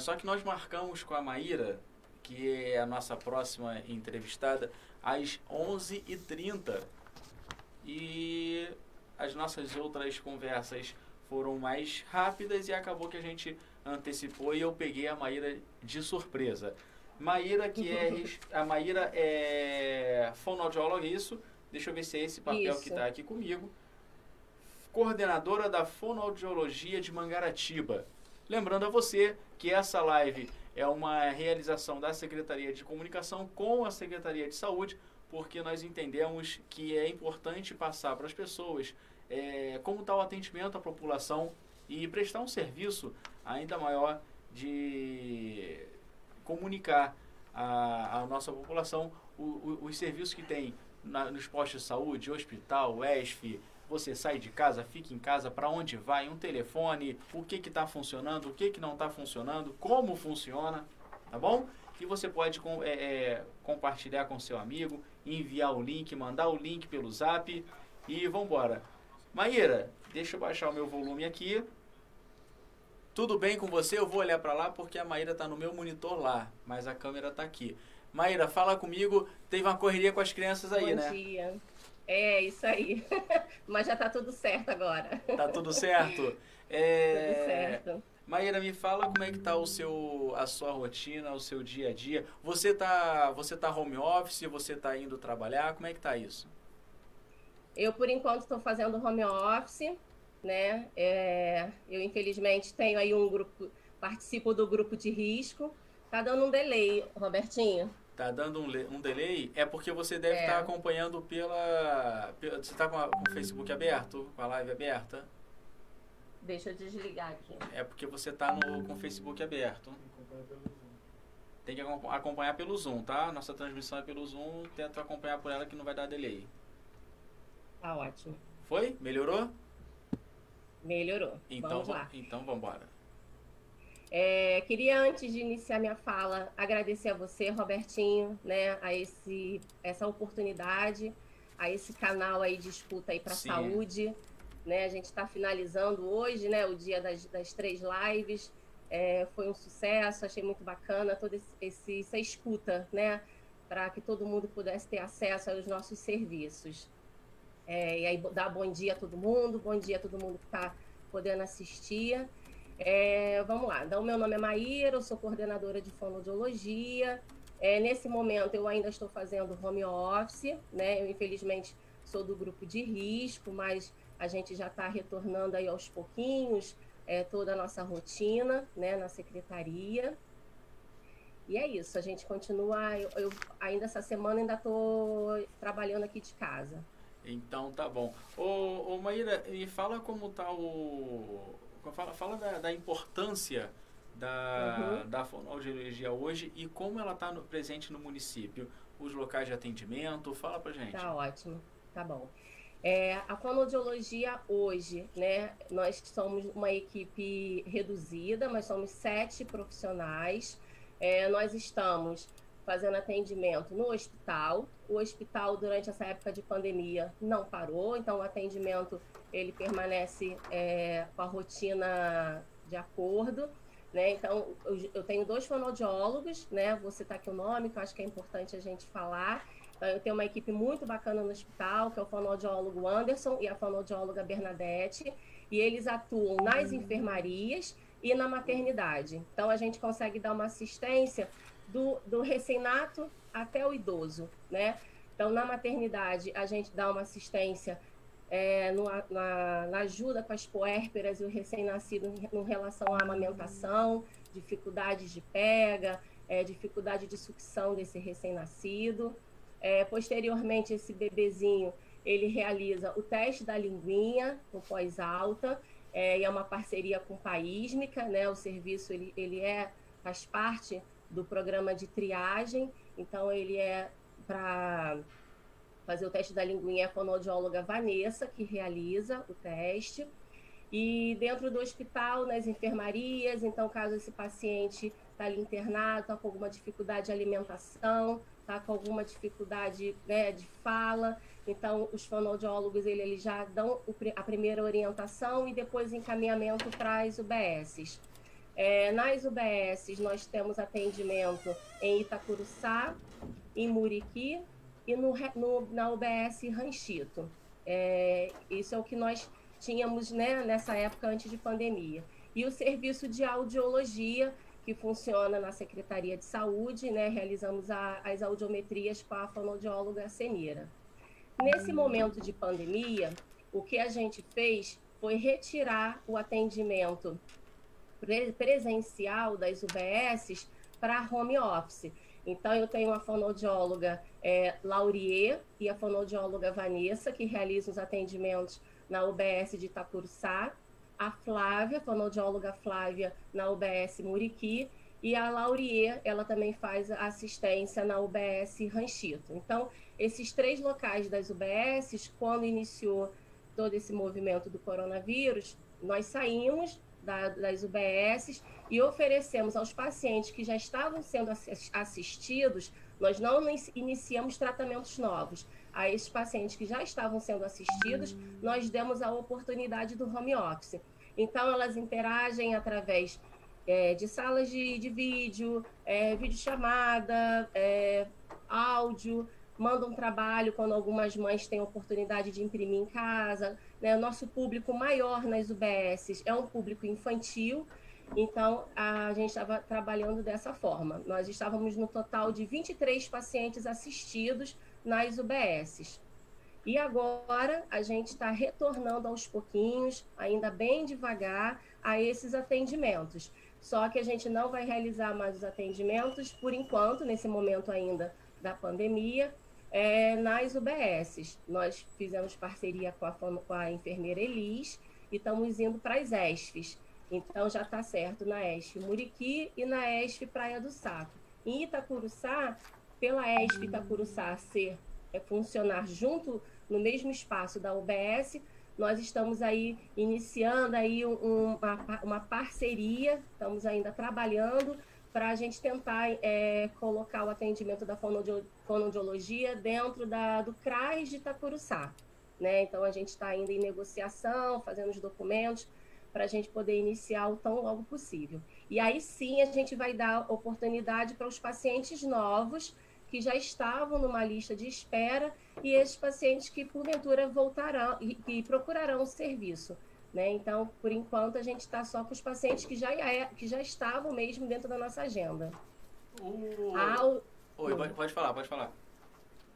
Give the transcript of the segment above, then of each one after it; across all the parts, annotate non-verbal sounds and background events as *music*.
Só que nós marcamos com a Maíra, que é a nossa próxima entrevistada, às 11h30. E as nossas outras conversas foram mais rápidas e acabou que a gente antecipou e eu peguei a Maíra de surpresa. Maíra, que é. *laughs* A Maíra é fonoaudióloga, isso. Deixa eu ver se é esse papel isso. que está aqui comigo. Coordenadora da Fonoaudiologia de Mangaratiba. Lembrando a você que essa live é uma realização da Secretaria de Comunicação com a Secretaria de Saúde, porque nós entendemos que é importante passar para as pessoas é, como está o atendimento à população e prestar um serviço ainda maior de comunicar à, nossa população o, o, os serviços que tem na, nos postos de saúde, hospital, ESF, você sai de casa, fica em casa, para onde vai, um telefone, o que está funcionando, o que, que não está funcionando, como funciona, tá bom? E você pode é, é, compartilhar com seu amigo, enviar o link, mandar o link pelo zap e vamos embora. Maíra, deixa eu baixar o meu volume aqui. Tudo bem com você? Eu vou olhar para lá porque a Maíra está no meu monitor lá, mas a câmera está aqui. Maíra, fala comigo. Teve uma correria com as crianças aí, Bom né? Bom dia. É, isso aí. *laughs* mas já está tudo certo agora. Tá tudo *laughs* certo? É... Tudo certo. Maíra, me fala como é que tá o seu, a sua rotina, o seu dia a dia. Você tá, você tá home office, você tá indo trabalhar, como é que tá isso? Eu, por enquanto, estou fazendo home office, né? É, eu infelizmente tenho aí um grupo, participo do grupo de risco. Tá dando um delay, Robertinho. Tá dando um, um delay? É porque você deve estar é. tá acompanhando pela, pela Você está com, com, o Facebook aberto? Com a live aberta? Deixa eu desligar aqui. É porque você está com o Facebook aberto. Tem que acompanhar pelo Zoom, tá? Nossa transmissão é pelo Zoom. Tenta acompanhar por ela que não vai dar delay. Tá ótimo. Foi? Melhorou? Melhorou. Então, vamos lá. Então vamos embora. É, queria, antes de iniciar minha fala, agradecer a você, Robertinho, né, a esse, essa oportunidade, a esse canal aí de escuta aí para saúde. Né, a gente está finalizando hoje, né, o dia das, das três lives. É, foi um sucesso, achei muito bacana toda esse, esse, essa escuta, né, para que todo mundo pudesse ter acesso aos nossos serviços. É, e aí dar bom dia a todo mundo, bom dia a todo mundo que está podendo assistir. É, vamos lá, então meu nome é Maíra, eu sou coordenadora de fonoaudiologia. É, nesse momento eu ainda estou fazendo home office, né? Eu infelizmente sou do grupo de risco, mas a gente já está retornando aí aos pouquinhos é, toda a nossa rotina, né, na secretaria. E é isso, a gente continua. Eu, eu ainda essa semana ainda estou trabalhando aqui de casa. Então tá bom. Ô, ô Maíra, me fala como tá o. Fala, fala da, da importância da, uhum. da fonoaudiologia hoje e como ela está presente no município. Os locais de atendimento, fala pra gente. Tá ótimo, tá bom. É, a fonoaudiologia hoje, né, nós somos uma equipe reduzida, mas somos sete profissionais. É, nós estamos fazendo atendimento no hospital. O hospital, durante essa época de pandemia, não parou, então o atendimento ele permanece é, com a rotina de acordo. Né? Então, eu, eu tenho dois fonoaudiólogos, né? vou citar aqui o nome, que eu acho que é importante a gente falar. Então, eu tenho uma equipe muito bacana no hospital, que é o fonoaudiólogo Anderson e a fonoaudióloga Bernadette, e eles atuam nas enfermarias e na maternidade. Então, a gente consegue dar uma assistência do, do recém-nato até o idoso, né? Então, na maternidade, a gente dá uma assistência é, no, na, na, ajuda com as puérperas e o recém-nascido em relação à amamentação, dificuldades de pega, é, dificuldade de sucção desse recém-nascido. É, posteriormente, esse bebezinho, ele realiza o teste da linguinha no pós-alta, é, e é uma parceria com Paísmica, né? O serviço, ele, ele é, faz parte do programa de triagem. Então, ele é para fazer o teste da linguinha, é a fonoaudióloga Vanessa, que realiza o teste. E dentro do hospital, nas enfermarias, então, caso esse paciente está ali internado, está com alguma dificuldade de alimentação, está com alguma dificuldade né, de fala, Então, os fonoaudiólogos ele, eles já dão a primeira orientação e depois encaminhamento para as UBSs. É, nas UBSs, nós temos atendimento em Itacuruçá, em Muriqui e no, no, na UBS Ranchito. É, isso é o que nós tínhamos né, nessa época antes de pandemia. E o serviço de audiologia, que funciona na Secretaria de Saúde, né, realizamos a, as audiometrias com a fonoaudióloga Senira. Nesse momento de pandemia, o que a gente fez foi retirar o atendimento presencial das UBSs para home office. Então, eu tenho a fonoaudióloga é, Laurier e a fonoaudióloga Vanessa, que realizam os atendimentos na UBS de Itacuruçá, a Flávia, a fonoaudióloga Flávia, na UBS Muriqui, e a Laurier, ela também faz assistência na UBS Ranchito. Então, esses três locais das UBSs, quando iniciou todo esse movimento do coronavírus, nós saímos da, das UBSs e oferecemos aos pacientes que já estavam sendo assistidos, nós não iniciamos tratamentos novos. A esses pacientes que já estavam sendo assistidos, nós demos a oportunidade do home office. Então, elas interagem através é, de salas de, de vídeo, é, videochamada, é, áudio, mandam trabalho quando algumas mães têm oportunidade de imprimir em casa. Né? Nosso público maior nas UBSs é um público infantil, então a gente estava trabalhando dessa forma. Nós estávamos no total de 23 pacientes assistidos nas UBSs. E agora a gente está retornando aos pouquinhos, ainda bem devagar, a esses atendimentos. Só que a gente não vai realizar mais os atendimentos por enquanto, nesse momento ainda da pandemia, é, nas UBSs. Nós fizemos parceria com a, com a enfermeira Elis e estamos indo para as ESFs. Então já está certo na ESF Muriqui e na ESF Praia do Saco. Em Itacuruçá, pela ESF Itacuruçá ser é, funcionar junto no mesmo espaço da UBS, nós estamos aí iniciando aí um, uma, uma parceria, estamos ainda trabalhando para a gente tentar é, colocar o atendimento da fonoaudiologia dentro da, do CRAS de Itacuruçá. Né? Então, a gente está ainda em negociação, fazendo os documentos, para a gente poder iniciar o tão logo possível. E aí sim a gente vai dar oportunidade para os pacientes novos que já estavam numa lista de espera e esses pacientes que porventura voltarão e, e procurarão o serviço. Né? Então, por enquanto, a gente está só com os pacientes que já, é, que já estavam mesmo dentro da nossa agenda. Uh, Oi, pode, pode falar, pode falar.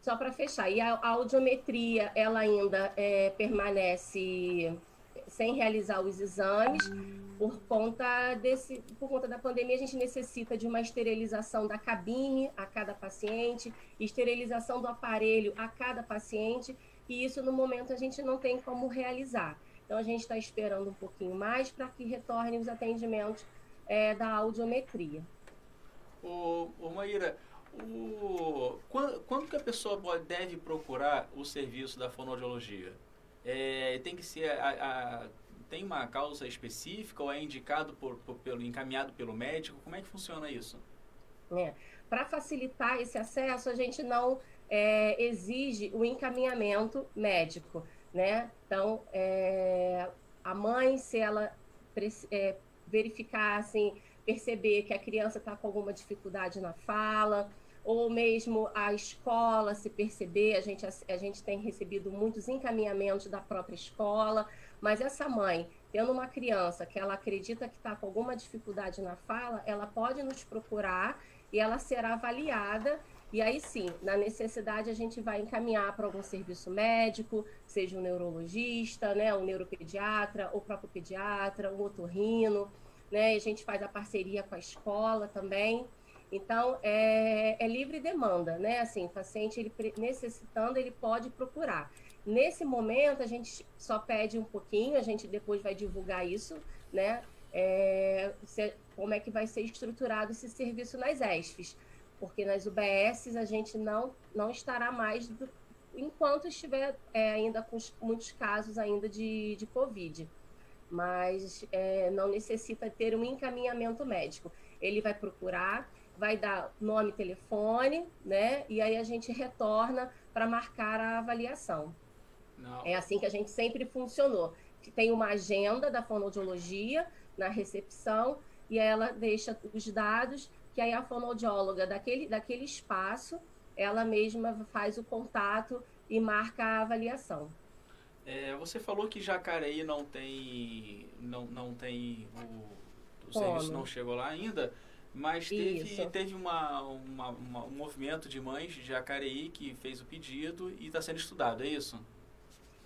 Só para fechar, e a, a, audiometria, ela ainda é, permanece sem realizar os exames, por conta, desse, por conta da pandemia, a gente necessita de uma esterilização da cabine a cada paciente, esterilização do aparelho a cada paciente, e isso no momento a gente não tem como realizar. Então, a gente está esperando um pouquinho mais para que retornem os atendimentos é, da audiometria. Ô, ô Maíra, o, quando, quando que a pessoa pode, deve procurar o serviço da fonoaudiologia? É, tem que ser a, a, tem uma causa específica ou é indicado por, por, pelo encaminhado pelo médico? Como é que funciona isso? É, Para facilitar esse acesso, a gente não é, exige o encaminhamento médico né? Então, é, a mãe, se ela é, verificar, assim, perceber que a criança está com alguma dificuldade na fala, ou mesmo a escola se perceber, a gente, a gente tem recebido muitos encaminhamentos da própria escola, mas essa mãe, tendo uma criança que ela acredita que está com alguma dificuldade na fala, ela pode nos procurar e ela será avaliada e aí sim, na necessidade, a gente vai encaminhar para algum serviço médico, seja um neurologista, né, um neuropediatra, ou próprio pediatra, um otorrino, né? A gente faz a parceria com a escola também. Então, é, é livre demanda, né? Assim, o paciente ele, necessitando, ele pode procurar. Nesse momento, a gente só pede um pouquinho, a gente depois vai divulgar isso, né? É, se, como é que vai ser estruturado esse serviço nas ESFs porque nas UBSs a gente não, não estará mais do, enquanto estiver é, ainda com muitos casos ainda de, de Covid. Mas é, não necessita ter um encaminhamento médico. Ele vai procurar, vai dar nome, telefone, né? E aí a gente retorna para marcar a avaliação. Não. É assim que a gente sempre funcionou. Tem uma agenda da fonoaudiologia na recepção e ela deixa os dados que aí a fonoaudióloga daquele, daquele espaço, ela mesma faz o contato e marca a avaliação. É, você falou que Jacareí não tem, não, não tem o, o serviço não chegou lá ainda, mas teve, teve uma, uma, uma, um movimento de mães de Jacareí que fez o pedido e está sendo estudado, é isso?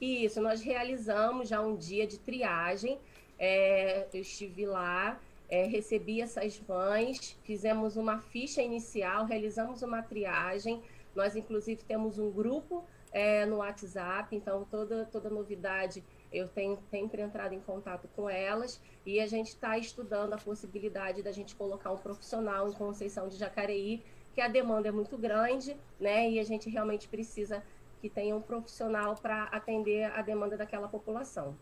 Isso, nós realizamos já um dia de triagem. É, eu estive lá, é, recebi essas mães, fizemos uma ficha inicial, realizamos uma triagem. Nós, inclusive, temos um grupo é, no WhatsApp, então toda, toda novidade eu tenho sempre entrado em contato com elas e a gente está estudando a possibilidade da gente colocar um profissional em Conceição de Jacareí, que a demanda é muito grande, né? E a gente realmente precisa que tenha um profissional para atender a demanda daquela população.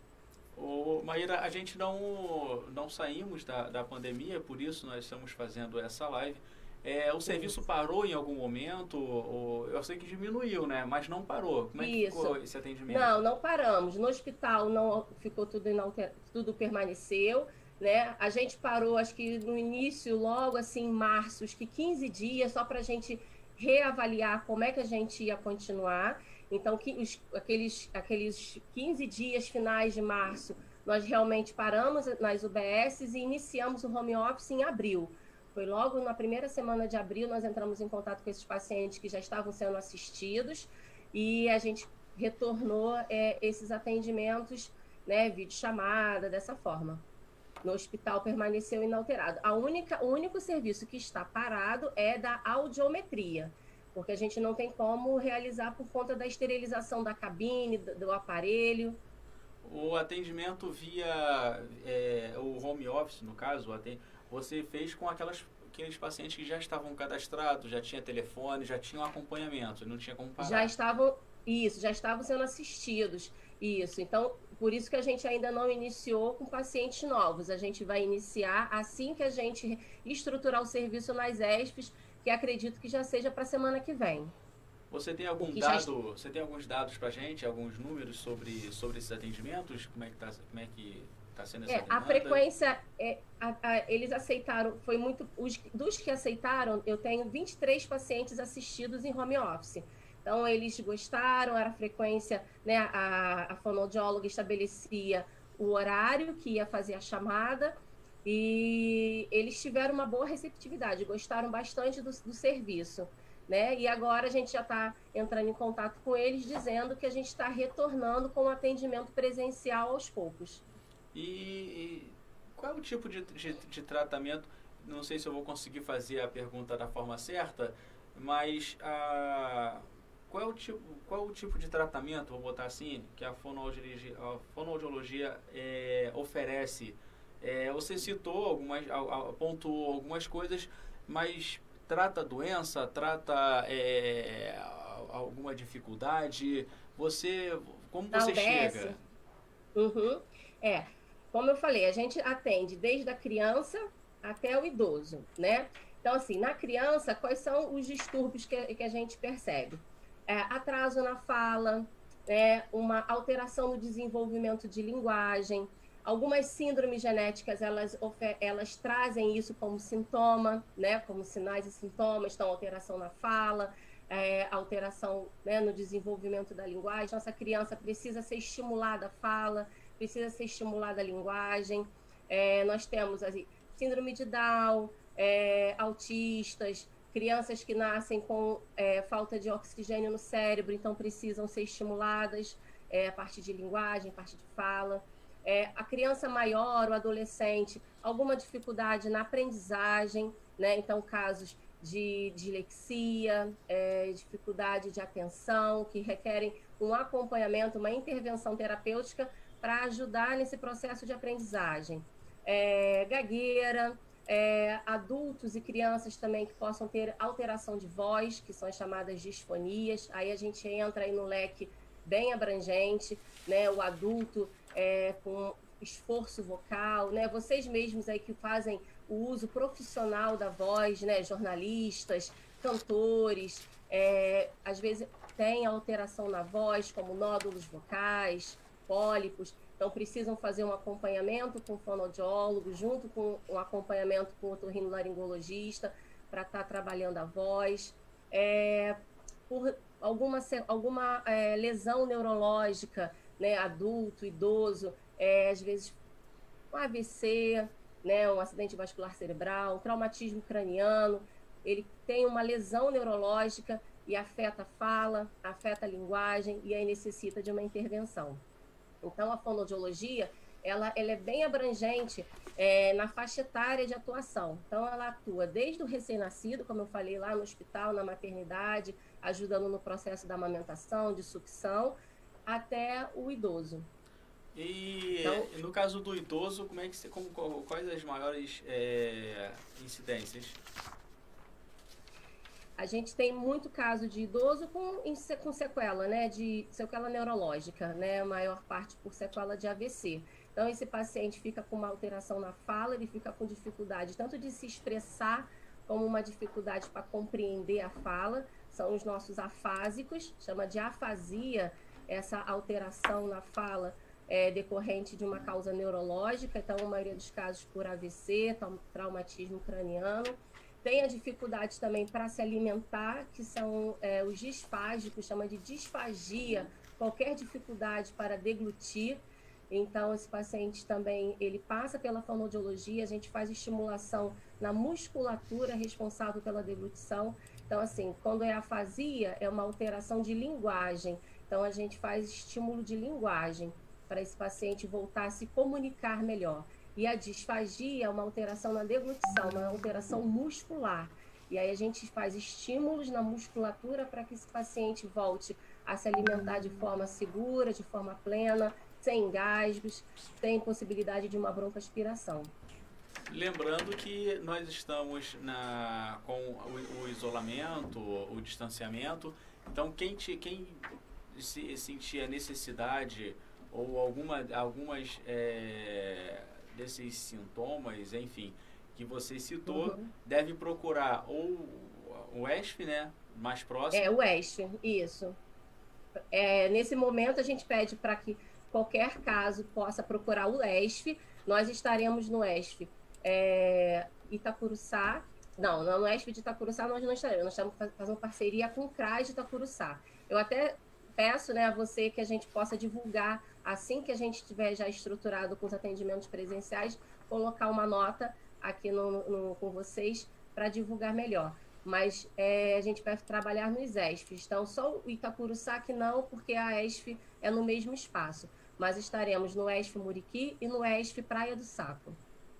Ô, Maíra, a gente não, não saímos da, da pandemia, por isso nós estamos fazendo essa live. É, o serviço parou em algum momento? Ou, eu sei que diminuiu, né? Mas não parou. Como é que Isso. ficou esse atendimento? Não, não paramos. No hospital não ficou tudo inalter... tudo permaneceu, né? A gente parou, acho que no início, logo assim, em março, acho que 15 dias, só para a gente reavaliar como é que a gente ia continuar. Então, que os, aqueles, aqueles 15 dias finais de março, nós realmente paramos nas UBSs e iniciamos o home office em abril. Foi logo na primeira semana de abril, nós entramos em contato com esses pacientes que já estavam sendo assistidos e a gente retornou é, esses atendimentos, né, vídeo chamada, dessa forma. No hospital permaneceu inalterado. A única, o único serviço que está parado é da audiometria porque a gente não tem como realizar por conta da esterilização da cabine, do, do aparelho. O atendimento via é, o home office, no caso, você fez com aquelas, aqueles pacientes que já estavam cadastrados, já tinha telefone, já tinham acompanhamento, não tinha como parar. Já estavam, isso, já estavam sendo assistidos. Isso, então, por isso que a gente ainda não iniciou com pacientes novos. A gente vai iniciar assim que a gente estruturar o serviço nas ESPs, que acredito que já seja para a semana que vem. Você tem algum dado, já... você tem alguns dados para gente, alguns números sobre, sobre esses atendimentos? Como é que está como é que tá sendo essa é, A frequência, é, a, a, eles aceitaram, foi muito, os, dos que aceitaram, eu tenho 23 pacientes assistidos em home office. Então, eles gostaram, era a frequência, né, a, a fonoaudióloga estabelecia o horário que ia fazer a chamada, e eles tiveram uma boa receptividade, gostaram bastante do, do serviço. Né? E agora a gente já está entrando em contato com eles, dizendo que a gente está retornando com o atendimento presencial aos poucos. E, e qual é o tipo de, de, de, tratamento? Não sei se eu vou conseguir fazer a pergunta da forma certa, mas a, qual, é o tipo, qual é o tipo de tratamento, vou botar assim, que a fonoaudiologia, a fonoaudiologia é, oferece é, você citou algumas, apontou algumas coisas, mas trata doença, trata é, alguma dificuldade? Você, como você chega? Uhum. É, como eu falei, a gente atende desde a criança até o idoso, né? Então, assim, na criança, quais são os distúrbios que, que a gente percebe? É, atraso na fala, é, uma alteração no desenvolvimento de linguagem, Algumas síndromes genéticas, elas, elas trazem isso como sintoma, né? Como sinais e sintomas, então alteração na fala, é, alteração né, no desenvolvimento da linguagem. Nossa criança precisa ser estimulada a fala, precisa ser estimulada a linguagem. É, nós temos assim, síndrome de Down, é, autistas, crianças que nascem com é, falta de oxigênio no cérebro, então precisam ser estimuladas é, a partir de linguagem, a partir de fala é, a criança maior, o adolescente, alguma dificuldade na aprendizagem, né? Então, casos de dilexia, é, dificuldade de atenção, que requerem um acompanhamento, uma intervenção terapêutica para ajudar nesse processo de aprendizagem. É, gagueira, é, adultos e crianças também que possam ter alteração de voz, que são as chamadas disfonias. Aí a gente entra aí no leque bem abrangente, né? O adulto é, com esforço vocal, né? Vocês mesmos aí que fazem o uso profissional da voz, né? Jornalistas, cantores, é, às vezes têm alteração na voz, como nódulos vocais, pólipos, então precisam fazer um acompanhamento com o fonoaudiólogo, junto com um acompanhamento com o otorrinolaringologista, para estar tá trabalhando a voz. É, por alguma, alguma é, lesão neurológica, né, adulto, idoso, é, às vezes um AVC, né, um acidente vascular cerebral, um traumatismo craniano, ele tem uma lesão neurológica e afeta a fala, afeta a linguagem e aí necessita de uma intervenção. Então, a fonoaudiologia, ela, ela é bem abrangente é, na faixa etária de atuação. Então, ela atua desde o recém-nascido, como eu falei lá no hospital, na maternidade, ajudando no processo da amamentação, de sucção, até o idoso. E então, no caso do idoso, como é que você, como, quais as maiores é, incidências? A gente tem muito caso de idoso com, com sequela, né, de sequela neurológica, né, a maior parte por sequela de AVC. Então, esse paciente fica com uma alteração na fala, ele fica com dificuldade tanto de se expressar, como uma dificuldade para compreender a fala. São os nossos afásicos, chama de afasia, essa alteração na fala é, decorrente de uma causa neurológica, então, a maioria dos casos por AVC, traumatismo craniano tem a dificuldade também para se alimentar, que são é, os disfágicos, chama de disfagia, qualquer dificuldade para deglutir. Então, esse paciente também, ele passa pela fonoaudiologia, a gente faz estimulação na musculatura responsável pela deglutição. Então, assim, quando é afasia, é uma alteração de linguagem. Então, a gente faz estímulo de linguagem para esse paciente voltar a se comunicar melhor. E a disfagia é uma alteração na deglutição, uma alteração muscular. E aí a gente faz estímulos na musculatura para que esse paciente volte a se alimentar de forma segura, de forma plena, sem engasgos, sem possibilidade de uma broncoaspiração. Lembrando que nós estamos na, com o, o isolamento, o distanciamento, então quem, te, quem se sentir a necessidade ou alguma, algumas é, desses sintomas, enfim, que você citou, uhum. deve procurar ou o ESF, né? Mais próximo. É, o ESF, isso. É, nesse momento, a gente pede para que qualquer caso possa procurar o ESF. Nós estaremos no ESF é, Itacuruçá. Não, no ESF de Itacuruçá nós não estaremos. Nós estamos fazendo parceria com o CRAS de Itacuruçá. Eu até peço né, a você que a gente possa divulgar, assim que a gente estiver já estruturado com os atendimentos presenciais, colocar uma nota aqui no, no com vocês para divulgar melhor. Mas é, a gente vai trabalhar nos ESFs. Então, só o Itacuruçá que não, porque a ESF é no mesmo espaço. Mas estaremos no ESF Muriqui e no ESF Praia do Sapo.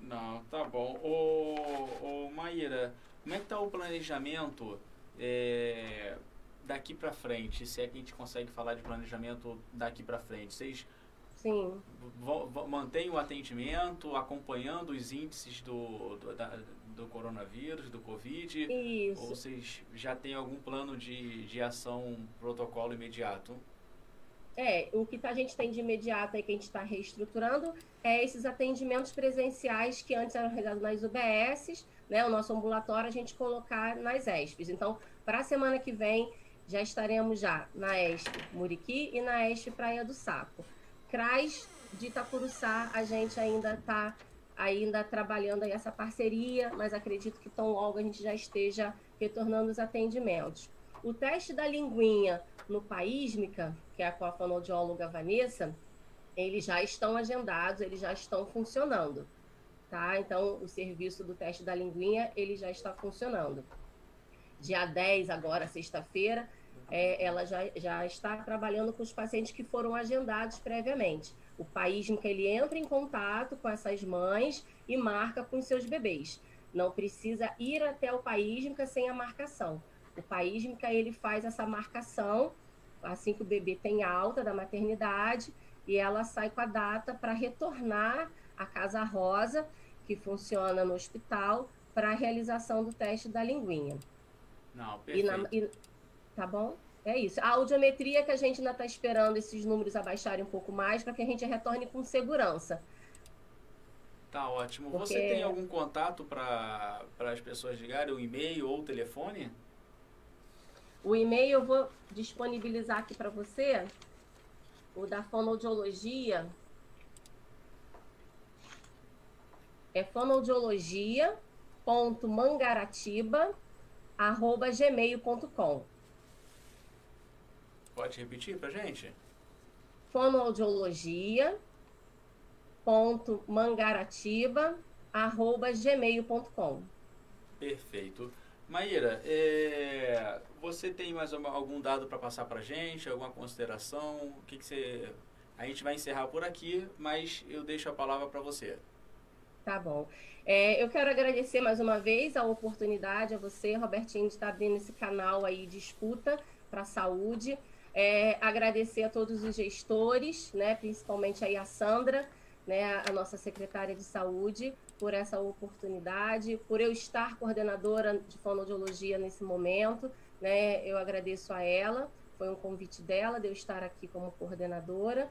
Não, tá bom. Ô, ô Maíra, como é que está o planejamento é, daqui para frente, se é que a gente consegue falar de planejamento daqui para frente, vocês Sim. mantêm o atendimento, acompanhando os índices do, do, da, do coronavírus, do Covid? Isso. Ou vocês já têm algum plano de, de ação, protocolo imediato? É, o que a gente tem de imediato aí que a gente está reestruturando é esses atendimentos presenciais que antes eram realizados nas UBSs, né? O nosso ambulatório a gente colocar nas ESPs. Então, para a semana que vem, já estaremos já na ESP Muriqui e na ESP Praia do Sapo. CRAS de Itacuruçá, a gente ainda está ainda trabalhando aí essa parceria, mas acredito que tão logo a gente já esteja retornando os atendimentos. O teste da linguinha no Paísmica, que é com a fonoaudióloga Vanessa, eles já estão agendados, eles já estão funcionando, tá? Então, o serviço do teste da linguinha, ele já está funcionando. Dia 10, agora, sexta-feira, é, ela já, já está trabalhando com os pacientes que foram agendados previamente. O país que ele entra em contato com essas mães e marca com seus bebês. Não precisa ir até o país sem a marcação. O país ele faz essa marcação assim que o bebê tem alta da maternidade e ela sai com a data para retornar à Casa Rosa, que funciona no hospital, para a realização do teste da linguinha. Não, perfeito. E na, e, Tá bom? É isso. A audiometria que a gente ainda está esperando esses números abaixarem um pouco mais para que a gente retorne com segurança. Tá ótimo. Porque... Você tem algum contato para as pessoas ligarem, o e-mail ou o telefone? O e-mail eu vou disponibilizar aqui para você, o da fonoaudiologia. É fonoaudiologia.mangaratiba.gmail.com Pode repetir para gente? fonoaudiologia.mangaratiba.gmail.com Perfeito. Maíra, é, você tem mais algum dado para passar para a gente? Alguma consideração? O que, que você... A gente vai encerrar por aqui, mas eu deixo a palavra para você. Tá bom. É, eu quero agradecer mais uma vez a oportunidade a você, Robertinho, de estar abrindo esse canal aí de escuta para a saúde. É, agradecer a todos os gestores, né, principalmente aí a Sandra, né, a nossa secretária de saúde, por essa oportunidade, por eu estar coordenadora de fonoaudiologia nesse momento, né? Eu agradeço a ela, foi um convite dela de eu estar aqui como coordenadora.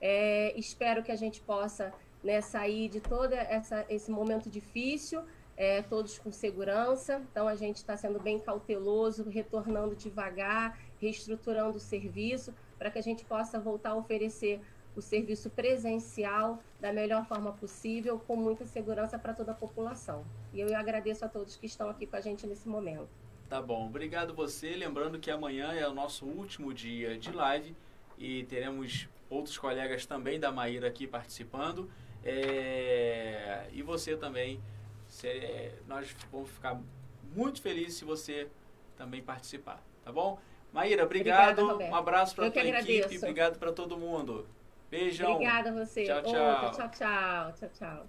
É, espero que a gente possa né, sair de todo essa, esse momento difícil, é, todos com segurança. Então, a gente está sendo bem cauteloso, retornando devagar, reestruturando o serviço, para que a gente possa voltar a oferecer o serviço presencial da melhor forma possível, com muita segurança para toda a população. E eu agradeço a todos que estão aqui com a gente nesse momento. Tá bom, obrigado você. Lembrando que amanhã é o nosso último dia de live e teremos outros colegas também da Maíra aqui participando. É... E você também. Nós vamos ficar muito felizes se você também participar, tá bom? Maíra, obrigado. Obrigada, um abraço para a tua equipe, obrigado para todo mundo. Beijão. Obrigada a você. Tchau, tchau. Outra, tchau, tchau. Tchau, tchau.